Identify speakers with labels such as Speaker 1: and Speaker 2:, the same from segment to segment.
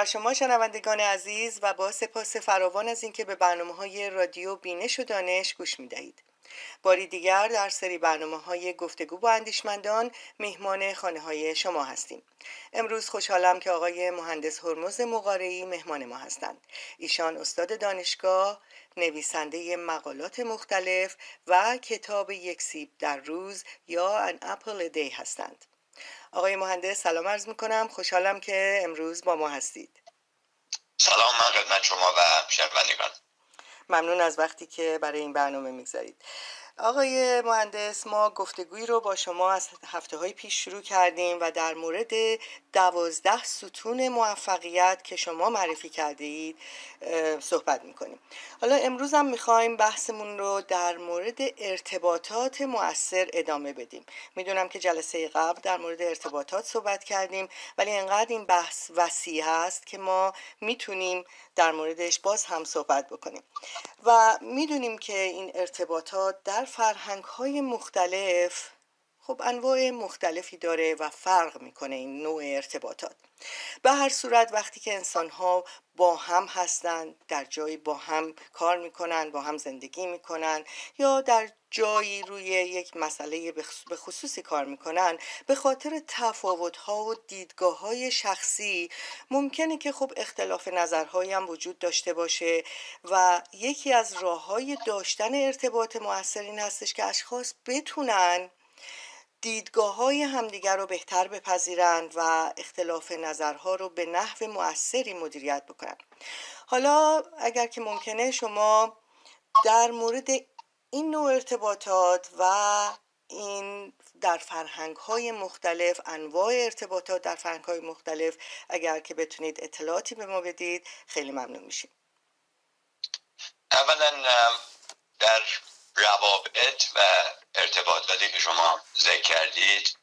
Speaker 1: بر شما شنوندگان عزیز و با سپاس فراوان از اینکه به برنامه های رادیو بینش و دانش گوش می دهید. باری دیگر در سری برنامه های گفتگو با اندیشمندان مهمان خانه های شما هستیم. امروز خوشحالم که آقای مهندس هرمز مقارعی مهمان ما هستند. ایشان استاد دانشگاه نویسنده مقالات مختلف و کتاب یک سیب در روز یا ان اپل دی هستند. آقای مهندس سلام عرض می‌کنم. خوشحالم که امروز با ما هستید.
Speaker 2: سلام من خدمت شما و شنوندگان.
Speaker 1: ممنون از وقتی که برای این برنامه می‌گذارید. آقای مهندس ما گفتگویی رو با شما از هفته های پیش شروع کردیم و در مورد دوازده ستون موفقیت که شما معرفی کرده اید صحبت می‌کنیم. حالا امروز هم می‌خوایم بحثمون رو در مورد ارتباطات مؤثر ادامه بدیم. می‌دونم که جلسه قبل در مورد ارتباطات صحبت کردیم ولی انقدر این بحث وسیع هست که ما می‌تونیم در موردش باز هم صحبت بکنیم. و می‌دونیم که این ارتباطات در فرهنگ های مختلف. خب انواع مختلفی داره و فرق می‌کنه این نوع ارتباطات. به هر صورت وقتی که انسان ها با هم هستند در جایی با هم کار می‌کنن با هم زندگی می‌کنن یا در جایی روی یک مسئله به خصوصی کار می‌کنن به خاطر تفاوت ها و دیدگاه های شخصی ممکنه که خب اختلاف نظرهایی هم وجود داشته باشه و یکی از راه های داشتن ارتباط موثر این هستش که اشخاص بتونن دیدگاه های همدیگر رو بهتر بپذیرند و اختلاف نظرها رو به نحو مؤثری مدیریت بکنند. حالا اگر که ممکنه شما در مورد این نوع ارتباطات و این در فرهنگ های مختلف انواع ارتباطات در فرهنگ های مختلف اگر که بتونید اطلاعاتی به ما بدید خیلی ممنون میشیم.
Speaker 2: اولا در روابط و ارتباطاتی که شما ذکر کردید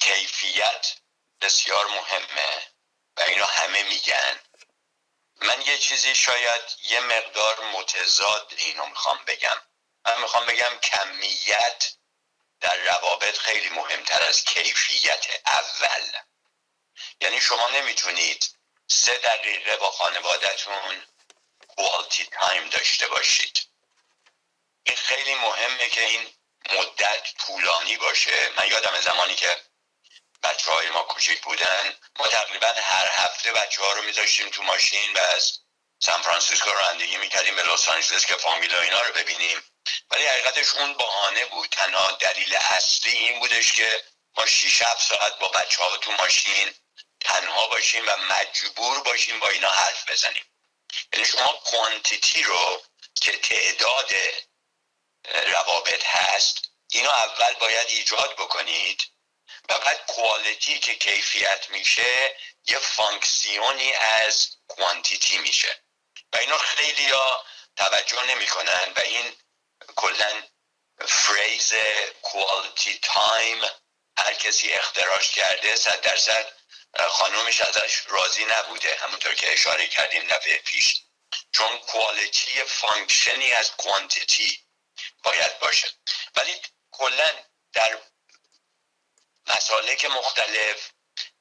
Speaker 2: کیفیت بسیار مهمه و اینو همه میگن. من یه چیزی شاید یه مقدار متضاد اینو می‌خوام بگم. من می‌خوام بگم کمیت در روابط خیلی مهمتر از کیفیت اول. یعنی شما نمی‌تونید سه دقیقه با خانوادهتون کوالتی تایم داشته باشید. این خیلی مهمه که این مدت طولانی باشه. من یادم زمانی که بچه های ما کوچیک بودن ما تقریبا هر هفته بچه ها رو میذاشتیم تو ماشین و از سان فرانسیسکو رانندگی می‌کردیم به لس آنجلس که فامیل اینا رو ببینیم. ولی حقیقتش اون بهانه بود. تنها دلیل اصلی این بودش که ما 6 ساعت با بچه ها تو ماشین تنها باشیم و مجبور باشیم با اینا حرف بزنیم. یعنی شما کوانتیتی رو که تعداد روابط هست اینو اول باید ایجاد بکنید و بعد quality که کیفیت میشه یه functionی از quantity میشه. و اینو خیلی ها توجه نمی‌کنن و این کلا phrase quality time هر کسی اختراعش کرده صد درصد خانومش ازش راضی نبوده همونطور که اشاره کردیم دفعه پیش. چون quality functionی از quantity باید باشه. ولی کلا در مسالک مختلف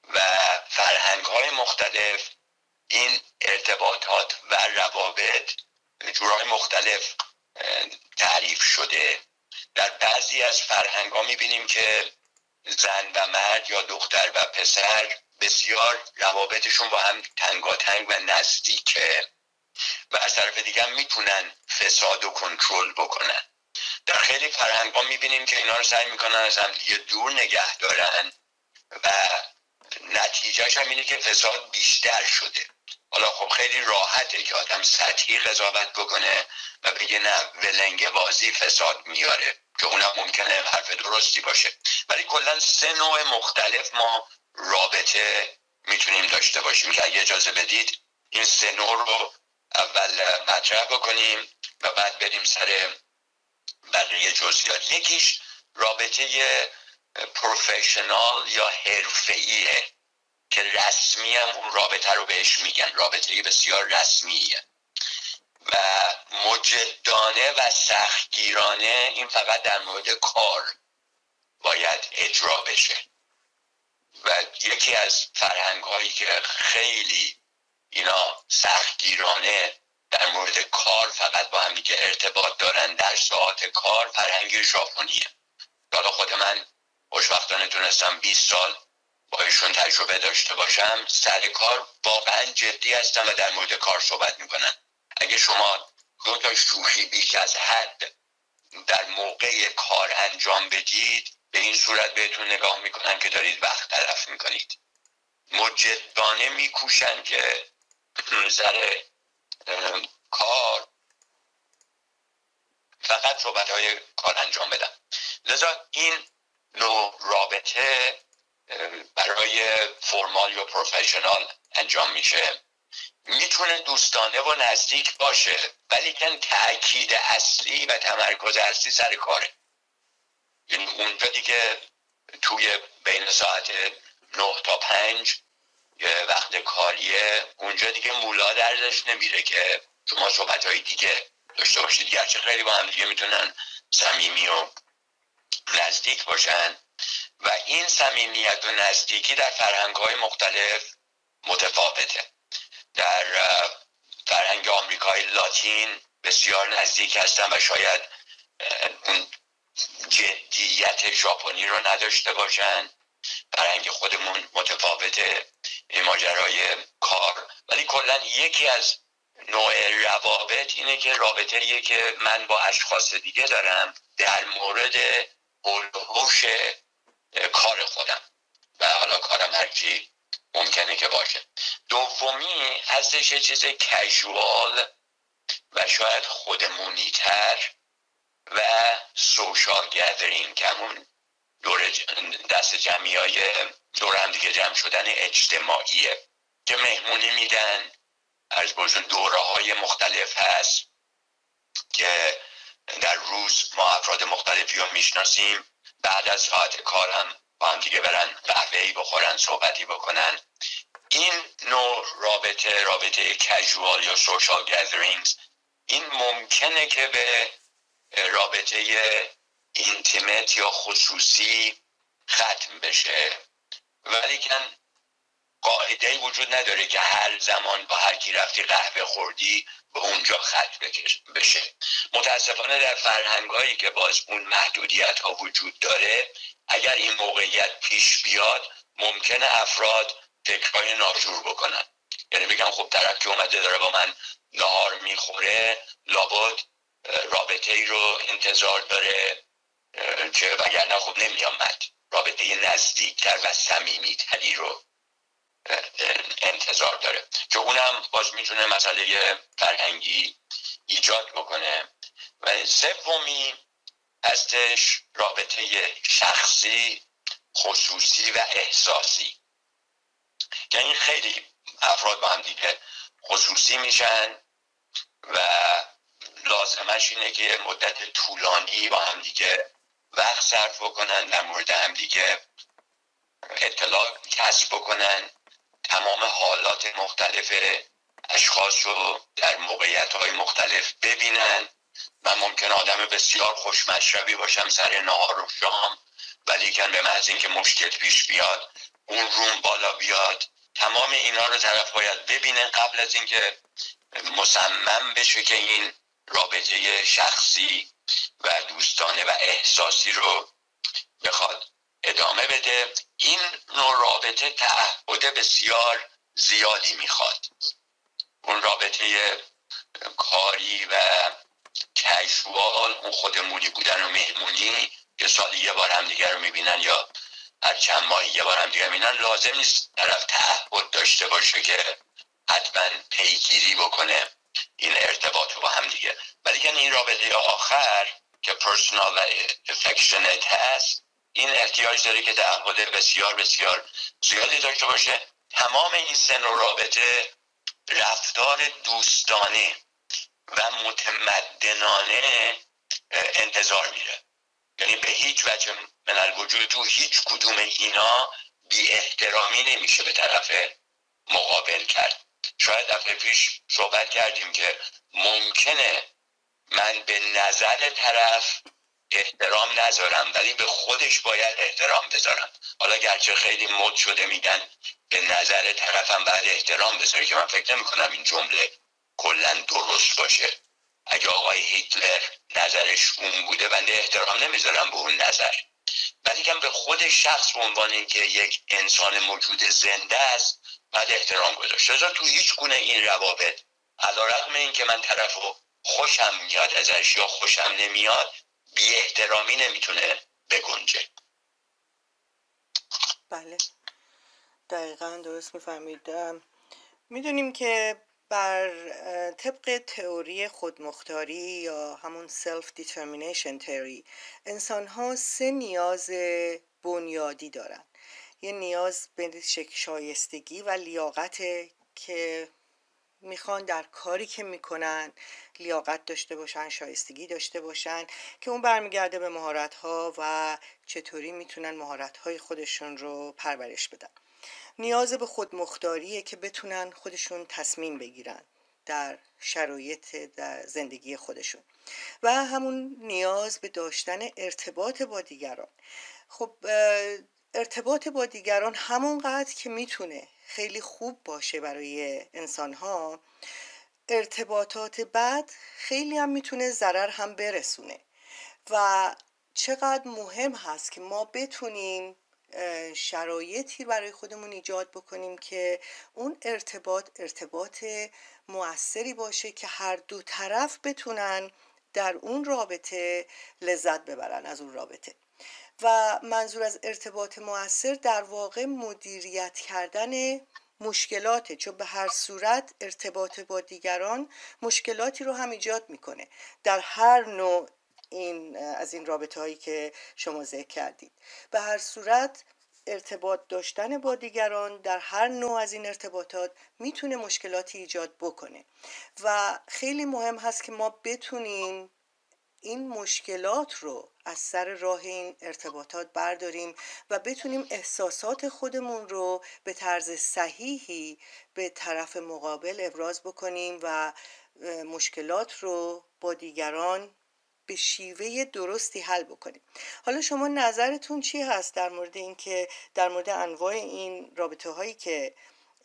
Speaker 2: و فرهنگ های مختلف این ارتباطات و روابط جورای مختلف تعریف شده. در بعضی از فرهنگ ها می‌بینیم که زن و مرد یا دختر و پسر بسیار روابطشون با هم تنگاتنگ و نزدیکه و از طرف دیگه می‌تونن فساد و کنترل بکنن. در خیلی فرهنگ ها می‌بینیم که اینا رو سعی می‌کنن از هم دیگه دور نگه دارن و نتیجهش هم اینه که فساد بیشتر شده. حالا خب خیلی راحته که آدم سطحی قضاوت بکنه و بگه نه ولنگ بازی فساد میاره که اونم ممکنه حرف درستی باشه. ولی کلا سه نوع مختلف ما رابطه می‌تونیم داشته باشیم که اگه اجازه بدید این سه نوع رو اول مطرح بکنیم و بعد بریم سر بقیه جزئیات. یکیش رابطه پروفشنال یا حرفه‌ایه که رسمی هم اون رابطه رو بهش میگن. رابطه بسیار رسمیه. و مجدانه و سختگیرانه این فقط در مورد کار باید اجرا بشه. و یکی از فرهنگ هایی که خیلی اینا سختگیرانه در مورد کار فقط با هم دیگه ارتباط دارن در ساعت کار فرهنگ ژاپنیه. حالا خود من خوشبختانه تونستم 20 سال با ایشون تجربه داشته باشم. سر کار واقعا جدی هستم و در مورد کار صحبت می‌کنن اگه شما دو تا شوخی بیش از حد در موقع کار انجام بدید به این صورت بهتون نگاه می‌کنن که دارید وقت تلف می‌کنید. مجدانه میکوشن که نظر کار. فقط صحبت های کار انجام بدن لذا این نوع رابطه برای فرمال یا پروفشنال انجام میشه. می‌تونه دوستانه و نزدیک باشه ولی کن تاکید اصلی و تمرکز اصلی سر کاره. یعنی اونجا دیگه توی بین ساعت نه تا پنج وقت کاریه. اونجا دیگه مولا دردش نمیره که شما صحبت های دیگه داشته باشید. گرچه خیلی با هم دیگه می‌تونن صمیمی و نزدیک باشن. و این صمیمیت و نزدیکی در فرهنگ های مختلف متفاوته. در فرهنگ آمریکای لاتین بسیار نزدیک هستن و شاید جدیت ژاپنی رو نداشته باشن. فرهنگ خودمون متفاوته ماجرای کار. ولی کلا یکی از نوع روابط اینه که رابطه که من با اشخاص دیگه دارم در مورد هوش کار خودم. و حالا کارم هرچی ممکنه که باشه. دومی هستش یه چیز کژوال و شاید خودمونی تر و سوشال گدرینگ همون دور دست جمعی های دور هم دیگه جمع شدن اجتماعیه که مهمونی میدن. از بزرگ دوره های مختلف هست که در روز ما افراد مختلفی رو می‌شناسیم. بعد از ساعت کارم با هم دیگه برن قهوه‌ای بخورن صحبتی بکنن. این نوع رابطه رابطه کژوال یا سوشال گذرینگز این ممکنه که به رابطه اینتیمت یا خصوصی ختم بشه. ولی کن قاعده وجود نداره که هر زمان با هر کی رفتی قهوه خوردی به اونجا ختم بشه. متاسفانه در فرهنگ هایی که باز اون محدودیت ها وجود داره اگر این موقعیت پیش بیاد ممکنه افراد فکرهای ناجور بکنن. یعنی بگم خب طرف که اومده داره با من نهار می‌خوره لابد رابطه ای رو انتظار داره. که وگرنه خب نمیامد رابطه نزدیکتر و صمیمیتری رو انتظار داره. که اونم باز می‌تونه مسئله فرهنگی ایجاد بکنه. و سومی هستش رابطه شخصی خصوصی و احساسی. که این خیلی افراد با هم دیگه خصوصی میشن و لازمش اینه که مدت طولانی با هم دیگه وقت صرف بکنن در مورد هم دیگه اطلاع کسب بکنن. تمام حالات مختلف اشخاص رو در موقعیت های مختلف ببینن من ممکن آدم بسیار خوشمشربی باشم سر نهار و شام ولی کن به محض اینکه مشکل پیش بیاد اون روم بالا بیاد. تمام اینا رو طرف باید ببینه قبل از اینکه مصمم بشه که این رابطه شخصی و دوستانه و احساسی رو بخواد ادامه بده این نوع رابطه تعهد بسیار زیادی می‌خواد. اون رابطه کاری و کشوال اون خودمونی بودن و مهمونی که سالی یه بار هم دیگر رو می‌بینن یا هر چند ماهی یه بار هم دیگر می‌بینن لازم نیست طرف تعهد داشته باشه که حتما پیگیری بکنه. این ارتباط با هم دیگه ولی این رابطه آخر که پرسونال و افکشنت هست این احتیاج داره که تعهد بسیار بسیار زیادی داشته باشه. تمام این سن و رابطه رفتار دوستانه و متمدنانه انتظار میره. یعنی به هیچ وجه من الوجود تو هیچ کدوم اینا بی احترامی نمیشه به طرف مقابل کرد. شاید دفعه پیش صحبت کردیم که ممکنه من به نظر طرف احترام نذارم ولی به خودش باید احترام بذارم. حالا گرچه خیلی مد شده میگن به نظر طرفم بعد احترام بذاری که من فکر نمی کنم این جمله کلا درست باشه. اگه آقای هیتلر نظرش اون بوده بنده احترام نمی‌ذارم به اون نظر. ولی به خود شخص به عنوان اینکه یک انسان موجود زنده است بعد احترام گذاشت. تو هیچ گونه این روابط علی رغم این که من طرف رو خوشم میاد ازش یا خوشم نمیاد بی احترامی نمی‌تونه بگنجه.
Speaker 1: بله. دقیقا درست می‌فهمید. می‌دونیم که بر طبق تئوری خودمختاری یا همون self determination theory انسان ها سه نیاز بنیادی دارن. یه نیاز به شایستگی و لیاقت که می‌خوان در کاری که می‌کنن لیاقت داشته باشن شایستگی داشته باشن که اون برمیگرده به مهارت ها و چطوری می‌تونن مهارت های خودشون رو پرورش بدن. نیاز به خودمختاریه که بتونن خودشون تصمیم بگیرن در شرایط در زندگی خودشون. و همون نیاز به داشتن ارتباط با دیگران. خب ارتباط با دیگران همونقدر که می‌تونه خیلی خوب باشه برای انسان ها ارتباطات بعد خیلی هم می‌تونه ضرر هم برسونه. و چقدر مهم هست که ما بتونیم شرایطی برای خودمون ایجاد بکنیم که اون ارتباط ارتباط موثری باشه که هر دو طرف بتونن در اون رابطه لذت ببرن از اون رابطه. و منظور از ارتباط موثر در واقع مدیریت کردن مشکلاته چون به هر صورت ارتباط با دیگران مشکلاتی رو هم ایجاد می‌کنه. در هر نوع این از این رابطه هایی که شما ذکر کردید. به هر صورت ارتباط داشتن با دیگران در هر نوع از این ارتباطات می‌تونه مشکلاتی ایجاد بکنه. و خیلی مهم هست که ما بتونیم این مشکلات رو از سر راه این ارتباطات برداریم و بتونیم احساسات خودمون رو به طرز صحیحی به طرف مقابل ابراز بکنیم و مشکلات رو با دیگران به شیوه درستی حل بکنیم. حالا شما نظرتون چی هست در مورد اینکه در مورد انواع این رابطه هایی که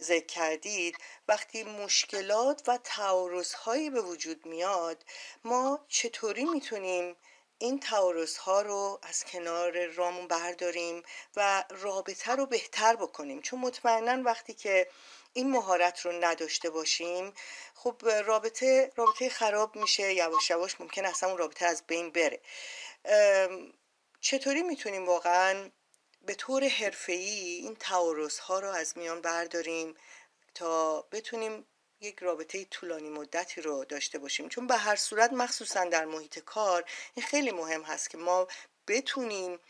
Speaker 1: ذکر کردید وقتی مشکلات و تعارض هایی به وجود میاد ما چطوری می‌تونیم این تعارض ها رو از کنار رامون برداریم و رابطه رو بهتر بکنیم؟ چون مطمئنا وقتی که این مهارت رو نداشته باشیم خب رابطه رابطه خراب میشه یواش یواش ممکن اصلا اون رابطه از بین بره. چطوری می‌تونیم واقعا به طور حرفه‌ای این تعارض ها رو از میان برداریم تا بتونیم یک رابطه طولانی مدتی رو داشته باشیم. چون به هر صورت مخصوصا در محیط کار این خیلی مهم هست که ما بتونیم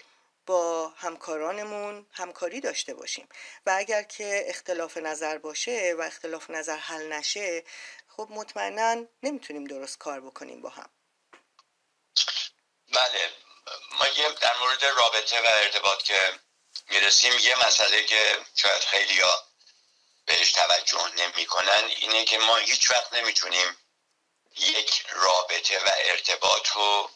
Speaker 1: با همکارانمون همکاری داشته باشیم. و اگر که اختلاف نظر باشه و اختلاف نظر حل نشه خب مطمئنا نمی‌تونیم درست کار بکنیم با هم.
Speaker 2: بله. ما یه در مورد رابطه و ارتباط که می‌رسیم یه مسئله که شاید خیلی ها بهش توجه نمی‌کنن اینه که ما هیچ وقت نمی‌تونیم یک رابطه و ارتباط رو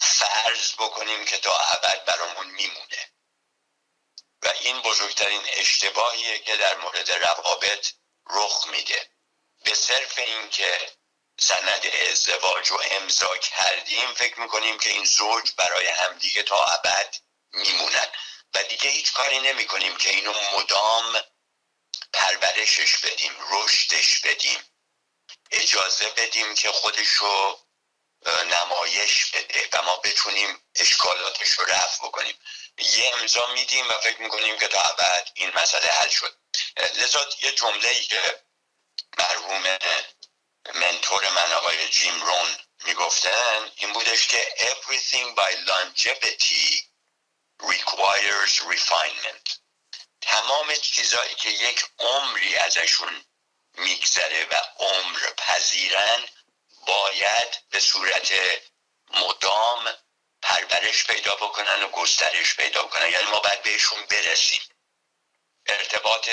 Speaker 2: فرض بکنیم که تا ابد برامون میمونه. و این بزرگترین اشتباهیه که در مورد روابط رخ میده. به صرف اینکه سند ازدواج رو امضا کردیم فکر می‌کنیم که این زوج برای همدیگه تا ابد میمونن. و دیگه هیچ کاری نمی کنیم که اینو مدام پرورشش بدیم رشدش بدیم اجازه بدیم که خودشو نمایش بده و ما بتونیم اشکالاتش رو رفع بکنیم. یه امضا میدیم و فکر می‌کنیم که تا ابد این مسئله حل شد. لذا یه جمله ای که مرحوم منتور من آقای جیم رون می‌گفتن این بودش که everything by longevity requires refinement. تمام چیزایی که یک عمری ازشون میگذره و عمر پذیرن باید به صورت مدام پرورش پیدا بکنن و گسترش پیدا بکنن. یعنی ما باید بهشون برسیم. ارتباط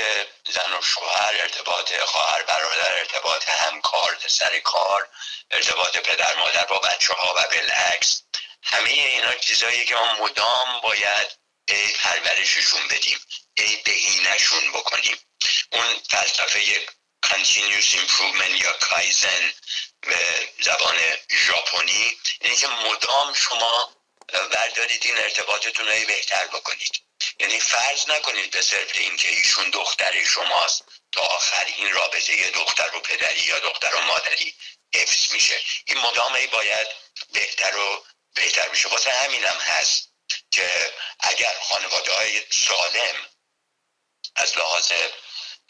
Speaker 2: زن و شوهر ارتباط خواهر برادر ارتباط همکار سر کار ارتباط پدر مادر با بچه ها و بالعکس. همه اینا چیزایی که ما مدام باید ای پرورششون بدیم ای بهینهشون بکنیم. اون فلسفه continuous improvement یا کایزن به زبان ژاپنی یعنی که مدام شما بردارید این ارتباطتون رو بهتر بکنید. یعنی فرض نکنید به صرف اینکه ایشون دختر شماست تا آخر این رابطه دختر و پدری یا دختر و مادری حفظ میشه. این مدام ای باید بهتر و بهتر میشه. واسه همینم هست که اگر خانواده های سالم از لحاظ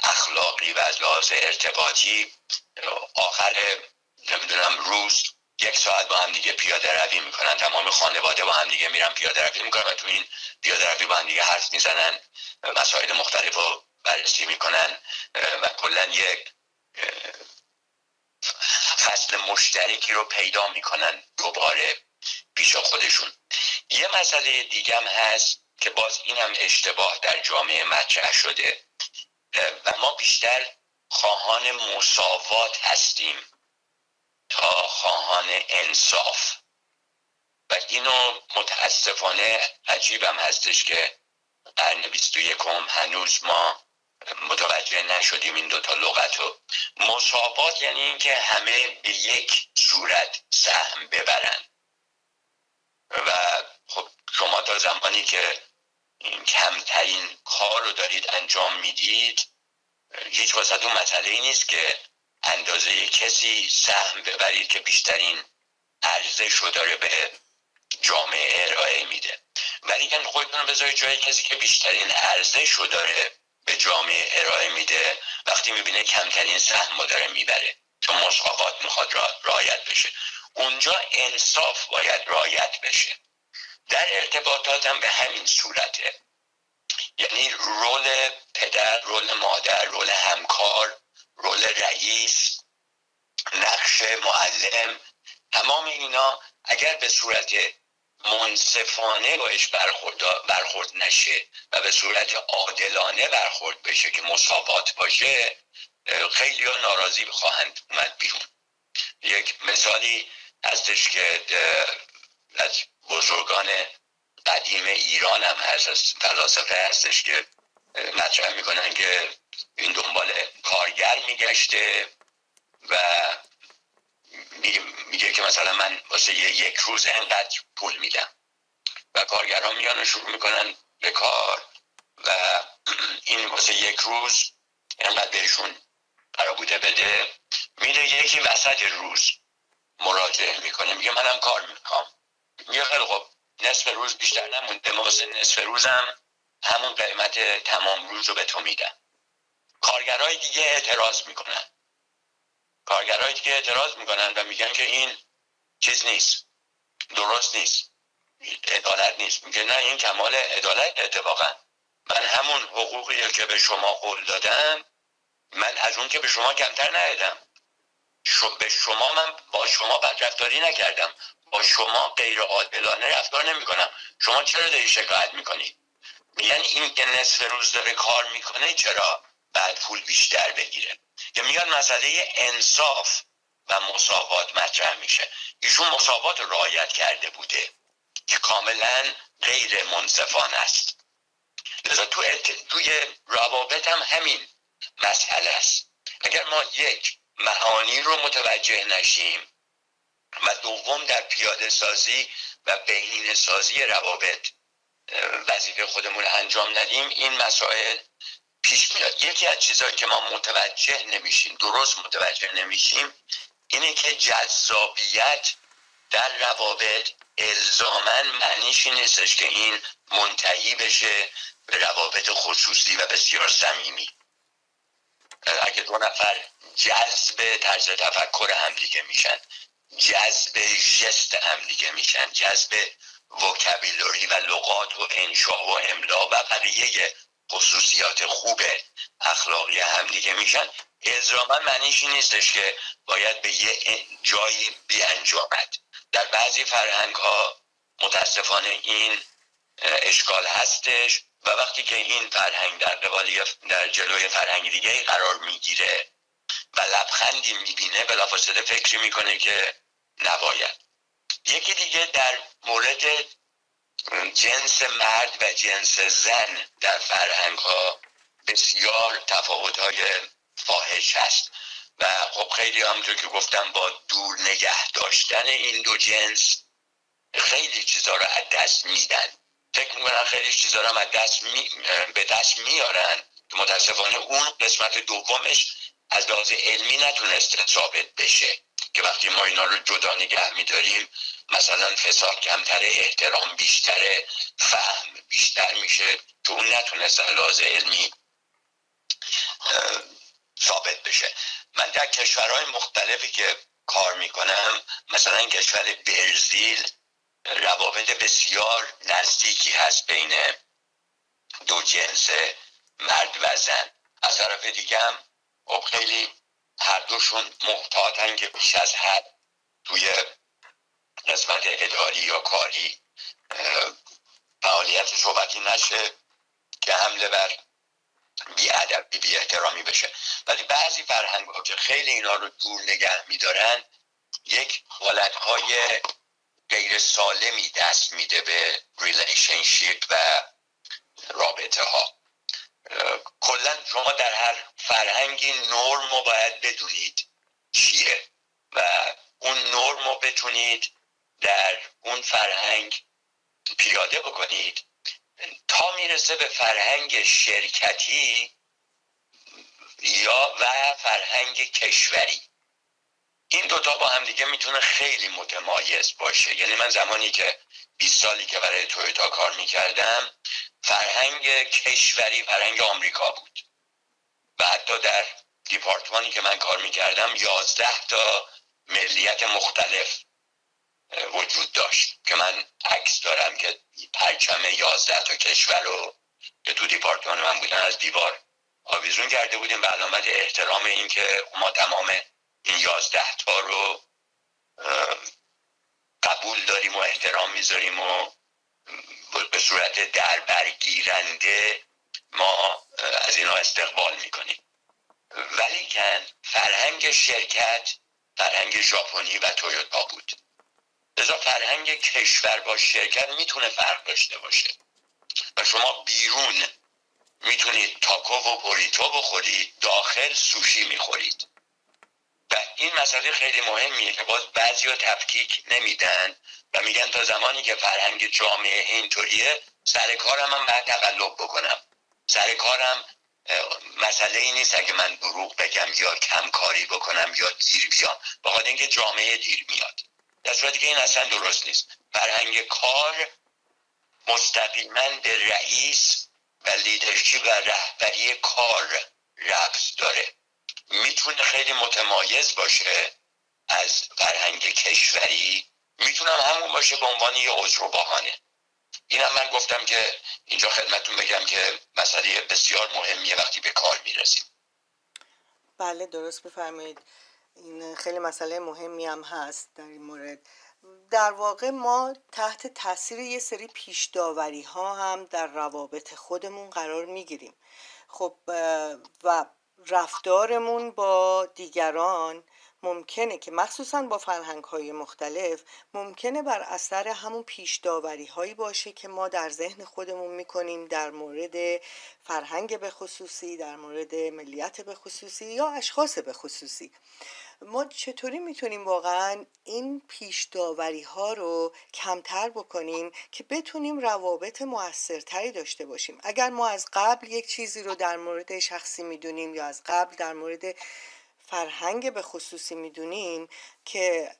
Speaker 2: اخلاقی و از لحاظ ارتباطی آخر نمی‌دونم روز یک ساعت با هم دیگه پیاده روی می‌کنن تمام خانواده با هم دیگه میرن پیاده روی می‌کنن و تو این پیاده روی با هم دیگه حرف می‌زنن مسائل مختلف رو بررسی می‌کنن و کلا یک فصل مشترکی رو پیدا می‌کنن دوباره. پیش خودشون. یه مسئله دیگه هم هست که باز این هم اشتباه در جامعه مطرح شده. و ما بیشتر خواهان مساوات هستیم تا خواهان انصاف. و اینو متاسفانه عجیبم هستش که قرن بیست و یکم هنوز ما متوجه نشدیم این دوتا لغت رو. مساوات یعنی اینکه همه به یک صورت سهم ببرن. و خب شما تا زمانی که کمترین کار رو دارید انجام می‌دید هیچ واسه مسئله ای نیست که اندازه کسی سهم ببرید که بیشترین ارزش رو داره به جامعه ارائه میده. ولی که خودتون رو بذارید جای کسی که بیشترین ارزش رو داره به جامعه ارائه میده وقتی می‌بینه کمترین سهم رو داره می‌بره. چون مساوات می‌خواد رعایت بشه. اونجا انصاف باید رعایت بشه. در ارتباطات هم به همین صورته. یعنی رول پدر رول مادر رول همکار رول رئیس نقش معلم تمام اینا اگر به صورت منصفانه باش برخورد, برخورد نشه و به صورت عادلانه برخورد بشه که مساوات باشه خیلی ها ناراضی خواهند اومد بیرون. یک مثالی هستش که از بزرگان قدیم ایران هم هست از فلاسفه هستش که مطرح می‌کنن که این دنبال کارگر میگشته و میگه که مثلا من واسه یک روز انقدر پول میدم. و کارگرها میان و شروع می‌کنن به کار و این واسه یک روز انقدر بهشون قرار بوده بده. میره یکی وسط روز. مراجعه می‌کنه. میگه منم کار می‌کنم. میگه خیلی خب نصف روز بیشتر نمونده. ما واسه نصف روزم همون قیمت تمام روز رو به تو میدم. کارگرای دیگه اعتراض می‌کنن. کارگرای دیگه اعتراض می‌کنن و میگن که این چیز نیست. درست نیست. عدالت نیست. میگه نه این کمال عدالت اتفاقا. من همون حقوقی که به شما قول دادم من از اون که به شما کمتر ندادم. به شما من با شما بدرفتاری نکردم. با شما غیر عادلانه رفتار نمی کنم شما چرا داری شکایت می‌کنید میگن این که نصف روز داره کار می‌کنه چرا بعد پول بیشتر بگیره؟ که میاد مسئله انصاف و مساوات مطرح میشه. ایشون مساوات رعایت کرده بوده که کاملا غیر منصفان است. لذا تو توی روابط هم همین مسئله است. اگر ما یک معانی رو متوجه نشیم و دوم در پیاده سازی و بهینه سازی روابط وظیفه خودمون انجام ندیم این مسائل پیش میاد. یکی از چیزهایی که ما متوجه نمیشیم درست متوجه نمیشیم اینه که جذابیت در روابط الزامن معنیش نیستش که این منتهی بشه به روابط خصوصی و بسیار صمیمی. اگه دو نفر جذب طرز تفکر همدیگه میشن جذب جست همدیگه میشن جذب وکبیلوری و لغات و انشا و املا و بقیه خصوصیات خوب اخلاقی همدیگه میشن. الزاما معنیش نیستش که باید به یه جایی بیانجامد. در بعضی فرهنگ ها متاسفانه این اشکال هستش. و وقتی که این فرهنگ در قبال در جلوی فرهنگ دیگه قرار می‌گیره و لبخندی می‌بینه بلافاصله فکری می‌کنه که نباید. یکی دیگه در مورد جنس مرد و جنس زن در فرهنگ ها بسیار تفاوت های فاحش هست. و خب خیلی همونطور که گفتم با دور نگه داشتن این دو جنس خیلی چیزها رو از دست میدن. فکر می‌کنن خیلی چیزها رو از دست می... به دست میارن. که متاسفانه اون قسمت دومش از لحاظ علمی نتونسته ثابت بشه که وقتی ما اینا رو جدا نگه میداریم مثلا فساد کمتر احترام بیشتر فهم بیشتر میشه. که اون نتونست لحاظ علمی ثابت بشه. من در کشورهای مختلفی که کار می‌کنم مثلا کشور برزیل روابط بسیار نزدیکی هست بین دو جنس مرد و زن. از طرف دیگه هم خب خیلی هر دوشون محتاطن که بیش از حد توی قسمت اداری یا کاری فعالیت صحبتی نشه که حمله بر بی ادبی بی احترامی بشه. ولی بعضی فرهنگ ها که خیلی اینا رو دور نگه میدارن یک حالت های غیر سالمی دست میده به relationship و رابطه ها. کلا شما در هر فرهنگی نرم رو باید بدونید چیه و اون نرم رو بتونید در اون فرهنگ پیاده بکنید. تا می‌رسه به فرهنگ شرکتی یا و فرهنگ کشوری. این دوتا با هم دیگه می‌تونه خیلی متمایز باشه. یعنی من زمانی که 20 سالی که برای تویوتا کار می‌کردم فرهنگ کشوری فرهنگ آمریکا بود. و حتی در دیپارتمانی که من کار می‌کردم یازده تا ملیت مختلف وجود داشت که من عکس دارم که پرچم یازده تا کشور رو که تو دیپارتمان من بودن از دیوار آویزون کرده بودیم به علامت احترام اینکه ما تمام این یازده تا رو قبول داریم و احترام می‌ذاریم و به صورت در برگیرنده ما از اینا استقبال می‌کنیم. ولی کن فرهنگ شرکت فرهنگ ژاپنی و تویوتا بود. لذا فرهنگ کشور با شرکت می‌تونه فرق داشته باشه. و شما بیرون می‌تونید تاکو و بوریتو بخورید داخل سوشی می‌خورید. و این مسئله خیلی مهمیه که باز بعضی ها تفکیک نمیدن و میگن تا زمانی که فرهنگ جامعه اینطوریه سر کارم هم باید تقلب بکنم. سر کارم مسئله ای نیست اگه من دروغ بگم یا کم کاری بکنم یا دیر بیام. بخاطر اینکه جامعه دیر میاد. در صورتی که این اصلا درست نیست. فرهنگ کار مستقیما به رئیس و لیدرشپ و رهبری کار ربط داره. می‌تونه خیلی متمایز باشه از فرهنگ کشوری. می‌تونم همون باشه به عنوان یه عذر و بهانه. اینم من گفتم که اینجا خدمتون بگم که مسئله بسیار مهمیه وقتی به کار می‌رسیم.
Speaker 1: بله درست بفرمایید این خیلی مسئله مهمی هم هست در این مورد. در واقع ما تحت تاثیر یه سری پیش داوری ها هم در روابط خودمون قرار می‌گیریم. خب و رفتارمون با دیگران ممکنه که مخصوصا با فرهنگ های مختلف ممکنه بر اثر همون پیش داوری هایی باشه که ما در ذهن خودمون می‌کنیم در مورد فرهنگ به خصوصی در مورد ملیت به خصوصی یا اشخاص به خصوصی. ما چطوری می‌تونیم واقعا این پیش داوری ها رو کمتر بکنیم که بتونیم روابط موثرتری داشته باشیم؟ اگر ما از قبل یک چیزی رو در مورد شخصی می‌دونیم یا از قبل در مورد فرهنگ به خصوصی می‌دونیم که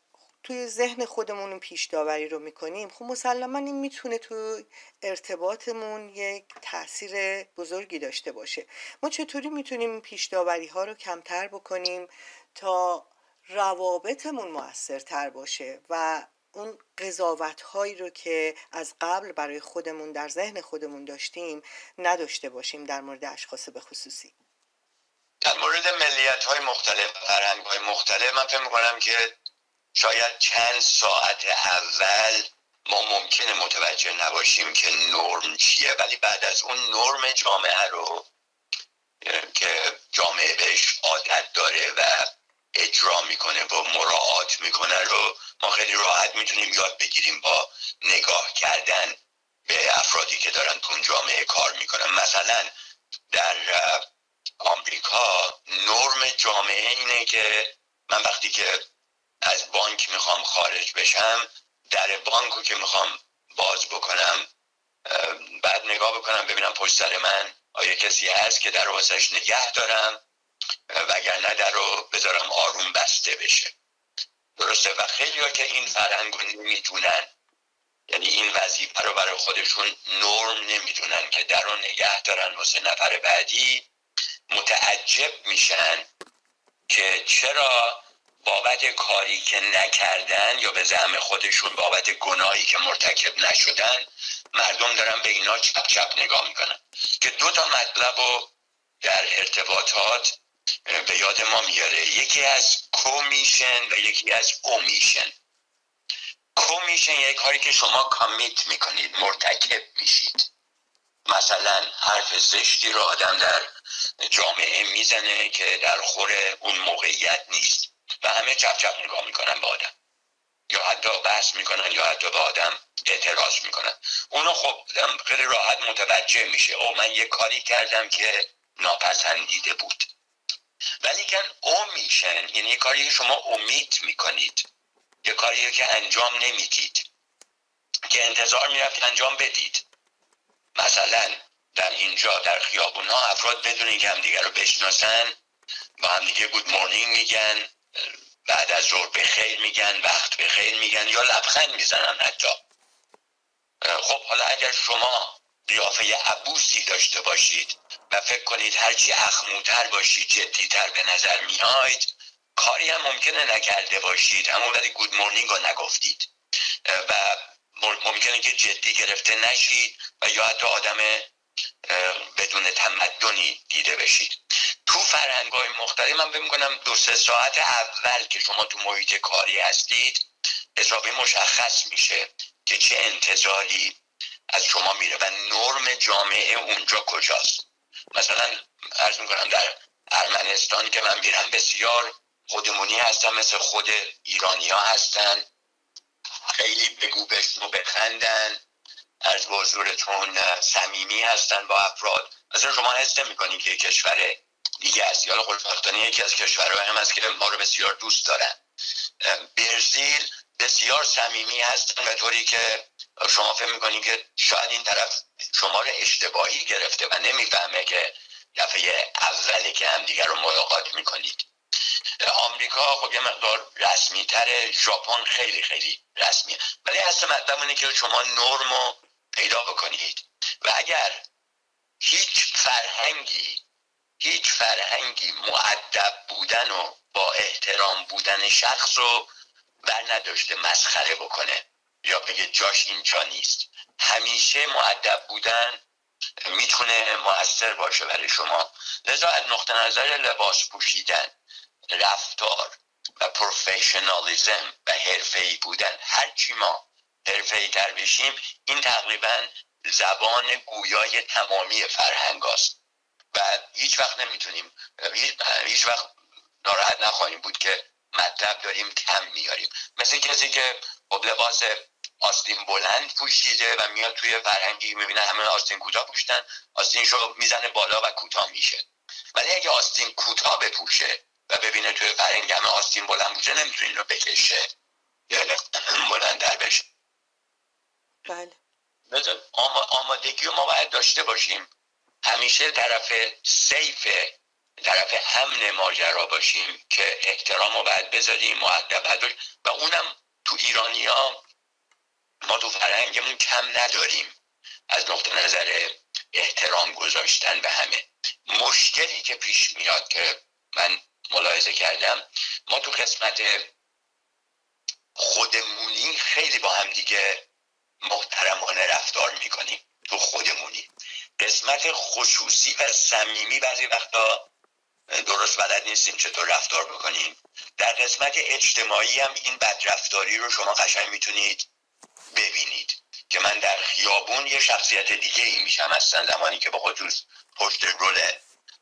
Speaker 1: توی ذهن خودمون این پیش داوری رو می‌کنیم. خب مسلما این می‌تونه تو ارتباطمون یک تاثیر بزرگی داشته باشه. ما چطوری می‌تونیم این پیش داوری ها رو کمتر بکنیم تا روابطمون موثرتر باشه و اون قضاوت هایی رو که از قبل برای خودمون در ذهن خودمون داشتیم نداشته باشیم در مورد اشخاص به خصوصی؟
Speaker 2: در مورد ملیت های مختلف فرهنگ های مختلف من فکر می‌کنم که شاید چند ساعت اول ما ممکنه متوجه نباشیم که نرم چیه. ولی بعد از اون نرم جامعه رو که جامعه بهش عادت داره و اجرا می‌کنه و مراعات می‌کنه رو ما خیلی راحت می‌تونیم یاد بگیریم با نگاه کردن به افرادی که دارن تو جامعه کار می‌کنن. مثلا در آمریکا نرم جامعه اینه که من وقتی که از بانک می‌خوام خارج بشم در بانک که می‌خوام باز بکنم بعد نگاه بکنم ببینم پشت سر من آیا کسی هست که در واسش نگه دارم وگرنه در رو بذارم آروم بسته بشه. درسته؟ و خیلی که این فرهنگ رو نمی‌دونن یعنی این وظیفه رو برای خودشون نرم نمی‌دونن که در رو نگه دارن واسه نفر بعدی. متعجب میشن که چرا بابت کاری که نکردن یا به زعم خودشون بابت گناهی که مرتکب نشدن مردم دارن به اینا چپ چپ نگاه می‌کنن. که دو تا مطلب رو در ارتباطات به یاد ما میاره. یکی از کومیشن و یکی از اومیشن کومیشن یک کاری که شما کامیت می‌کنید مرتکب میشید. مثلا حرف زشتی رو آدم در جامعه می‌زنه که در خور اون موقعیت نیست. و همه چپ چپ نگاه می‌کنن به آدم. یا حتی بحث می‌کنن یا حتی به آدم اعتراض می‌کنن. اونو خب خیلی راحت متوجه میشه. او من یه کاری کردم که ناپسندیده بود. ولی کن او میشن یعنی یه کاری که شما امید می‌کنید. یه کاری که انجام نمی‌دید. که انتظار می‌رفت انجام بدید. مثلا در اینجا در خیابون ها افراد بدون اینکه همدیگه رو بشناسن با همدیگه گود مورنینگ میگن بعد از ظهر به خیر میگن وقت به خیر میگن یا لبخند می‌زنن حتی. خب حالا اگر شما قیافه عبوسی داشته باشید و فکر کنید هرچی اخموتر باشید جدیتر به نظر میاید کاری هم ممکنه نکرده باشید. همون ولی گود مورنینگ رو نگفتید. و ممکنه که جدی گرفته نشید. و یا حتی آدم بدون تمدنی دیده بشید. تو فرهنگ های مختلف من فکر کنم دو سه ساعت اول که شما تو محیط کاری هستید حسابی مشخص میشه که چه انتظاری از شما میره و نرم جامعه اونجا کجاست. مثلا ارز می‌کنم در ارمنستان که من میرم بسیار خودمونی هستن مثل خود ایرانی هستن. خیلی بگو بشنو بخندن. از بزرگتون صمیمی هستن با افراد. مثلا شما حس می‌کنید که کشور دیگه است. یا خوشبختانه یکی از کشورهای هم است که ما رو بسیار دوست دارن. برزیل بسیار صمیمی هستن و طوری که شما فکر می‌کنید که شاید این طرف شما رو اشتباهی گرفته و نمی‌فهمه که دفعه اولی که هم دیگر رو ملاقات می‌کنید. آمریکا خب یه مقدار رسمی تره ژاپن خیلی خیلی رسمیه. ولی اصل مطلب اینه که شما نرم رو پیدا بکنید و اگر هیچ فرهنگی هیچ فرهنگی معدب بودن و با احترام بودن شخص رو بر نداشته مسخره بکنه یا بگه جاش اینجا نیست. همیشه معدب بودن می‌تونه موثر باشه برای شما. لذا از نقطه نظر لباس پوشیدن رفتار و پروفیشنالیزم و حرفه‌ای بودن هرچی ما حرفه‌ای تر بشیم این تقریبا زبان گویای تمامی فرهنگ است و هیچ وقت نمی‌تونیم هیچ وقت ناراحت نخواهیم بود که مطلب داریم کم میاریم. مثل کسی که خب لباس آستین بلند پوشیده و میاد توی فرهنگی می‌بینه همه آستین کوتاه پوشتن آستینشو می‌زنه بالا و کوتاه میشه. ولی اگه آستین کوتاه بپوشه و ببینه توی فرهنگ همه آستین بلند پوشه نمی‌تونه اینو بکشه. یا بلندتر بشه.
Speaker 1: بله.
Speaker 2: آمادگی ما باید داشته باشیم. همیشه طرف سیف طرف همن ماجرا باشیم که احترام رو باید بذاریم معدب و اونم تو ایرانی ها ما تو فرهنگمون کم نداریم. از نقطه نظر احترام گذاشتن به همه. مشکلی که پیش میاد که من ملاحظه کردم ما تو قسمت خودمونی خیلی با هم دیگه محترمانه رفتار می‌کنیم. تو خودمونی. قسمت خصوصی و صمیمی بعضی وقتا درست بلد نیستیم چطور رفتار بکنیم. در قسمت اجتماعی هم این بدرفتاری رو شما قشنگ می‌تونید ببینید که من در خیابون یه شخصیت دیگه ای میشم. اصلا زمانی که با خصوص پشت رول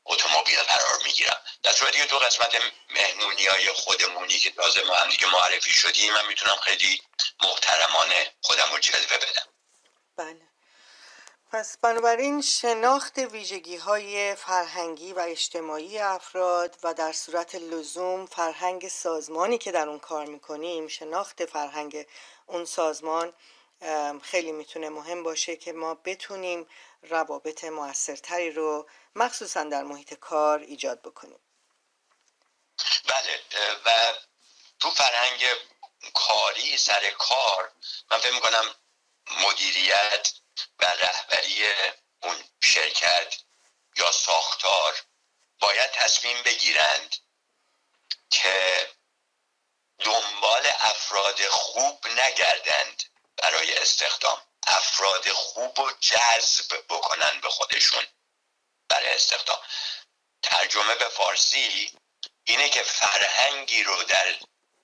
Speaker 2: اتومبیل قرار می‌گیرم. در صورتی که تو قسمت مهمونی های خودمونی که تازه ما هم دیگه معرفی شدیم. من می‌تونم خیلی محترمانه خودم رو جلوه بدم.
Speaker 1: بله. پس بنابراین شناخت ویژگی های فرهنگی و اجتماعی افراد و در صورت لزوم فرهنگ سازمانی که در اون کار می‌کنیم شناخت فرهنگ اون سازمان خیلی می‌تونه مهم باشه که ما بتونیم روابط موثرتری رو مخصوصا در محیط کار ایجاد بکنیم.
Speaker 2: بله و تو فرهنگ کاری سر کار من فکر می‌کنم مدیریت و رهبری اون شرکت یا ساختار باید تصمیم بگیرند که دنبال افراد خوب نگردند برای استخدام. افراد خوب و جذب بکنن به خودشون برای استخدام. ترجمه به فارسی اینه که فرهنگی رو در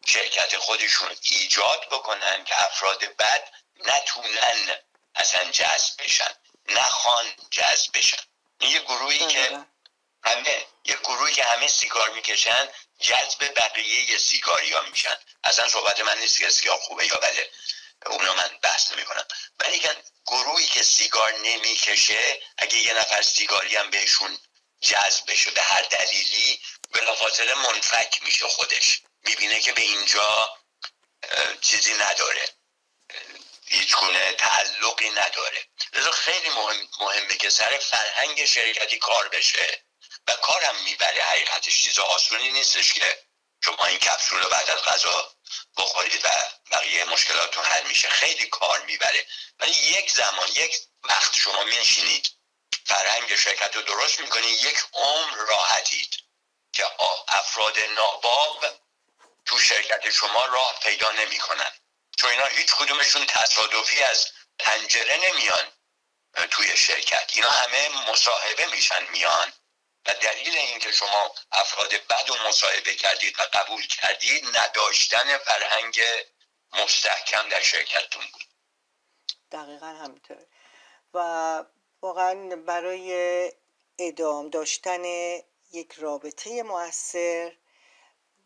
Speaker 2: شرکت خودشون ایجاد بکنن که افراد بد نتونن اصلا جذب بشن نخوان جذب بشن. این یه گروهی که همه یه گروهی که همه سیگار می‌کشن جذب بقیه سیگاری ها میشن. اصلا صحبت من نیست که سیگار خوبه یا بده. اونو من بحث نمی کنم ولی گروهی که سیگار نمی‌کشه اگه یه نفر سیگاری هم بهشون جذب بشه به هر دلیلی بلافاصله منفک میشه خودش. می‌بینه که به اینجا چیزی نداره. هیچ گونه تعلقی نداره. لذا خیلی مهم مهمه که سر فرهنگ شرکتی کار بشه و کارم می‌بره. حقیقتش چیز آسونی نیستش که شما این کپسول رو بعد از غذا بخورید و بقیه مشکلاتون حل میشه. خیلی کار می‌بره. ولی یک زمان یک وقت شما میشینید فرهنگ شرکت رو درست می‌کنید. یک عمر راحتید. که افراد ناباب تو شرکت شما راه پیدا نمی‌کنن. چون اینا هیچ کدومشون تصادفی از پنجره نمیان توی شرکت. اینا همه مصاحبه میشن میان. و دلیل اینکه شما افراد بد و مصاحبه کردید و قبول کردید نداشتن فرهنگ مستحکم در شرکتتون بود.
Speaker 1: دقیقا همینطور و واقعا برای ادام داشتن یک رابطه موثر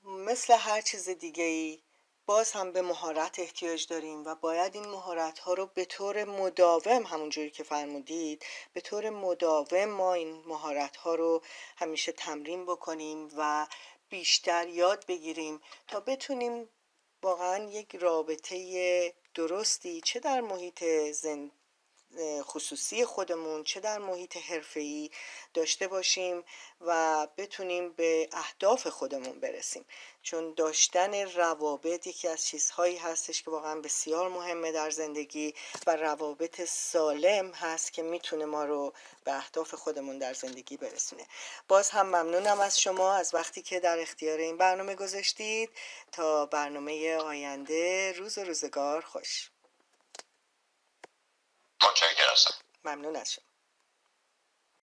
Speaker 1: مثل هر چیز دیگه ای باز هم به مهارت احتیاج داریم و باید این مهارت ها رو به طور مداوم همونجوری که فرمودید به طور مداوم ما این مهارت ها رو همیشه تمرین بکنیم و بیشتر یاد بگیریم تا بتونیم واقعا یک رابطه درستی چه در محیط زند خصوصی خودمون چه در محیط حرفه‌ای داشته باشیم و بتونیم به اهداف خودمون برسیم. چون داشتن روابط یکی از چیزهایی هستش که واقعا بسیار مهمه در زندگی و روابط سالم هست که می‌تونه ما رو به اهداف خودمون در زندگی برسونه. باز هم ممنونم از شما از وقتی که در اختیار این برنامه گذاشتید. تا برنامه آینده روز و روزگار خوش.
Speaker 2: متشکر هستم
Speaker 1: ممنون از شما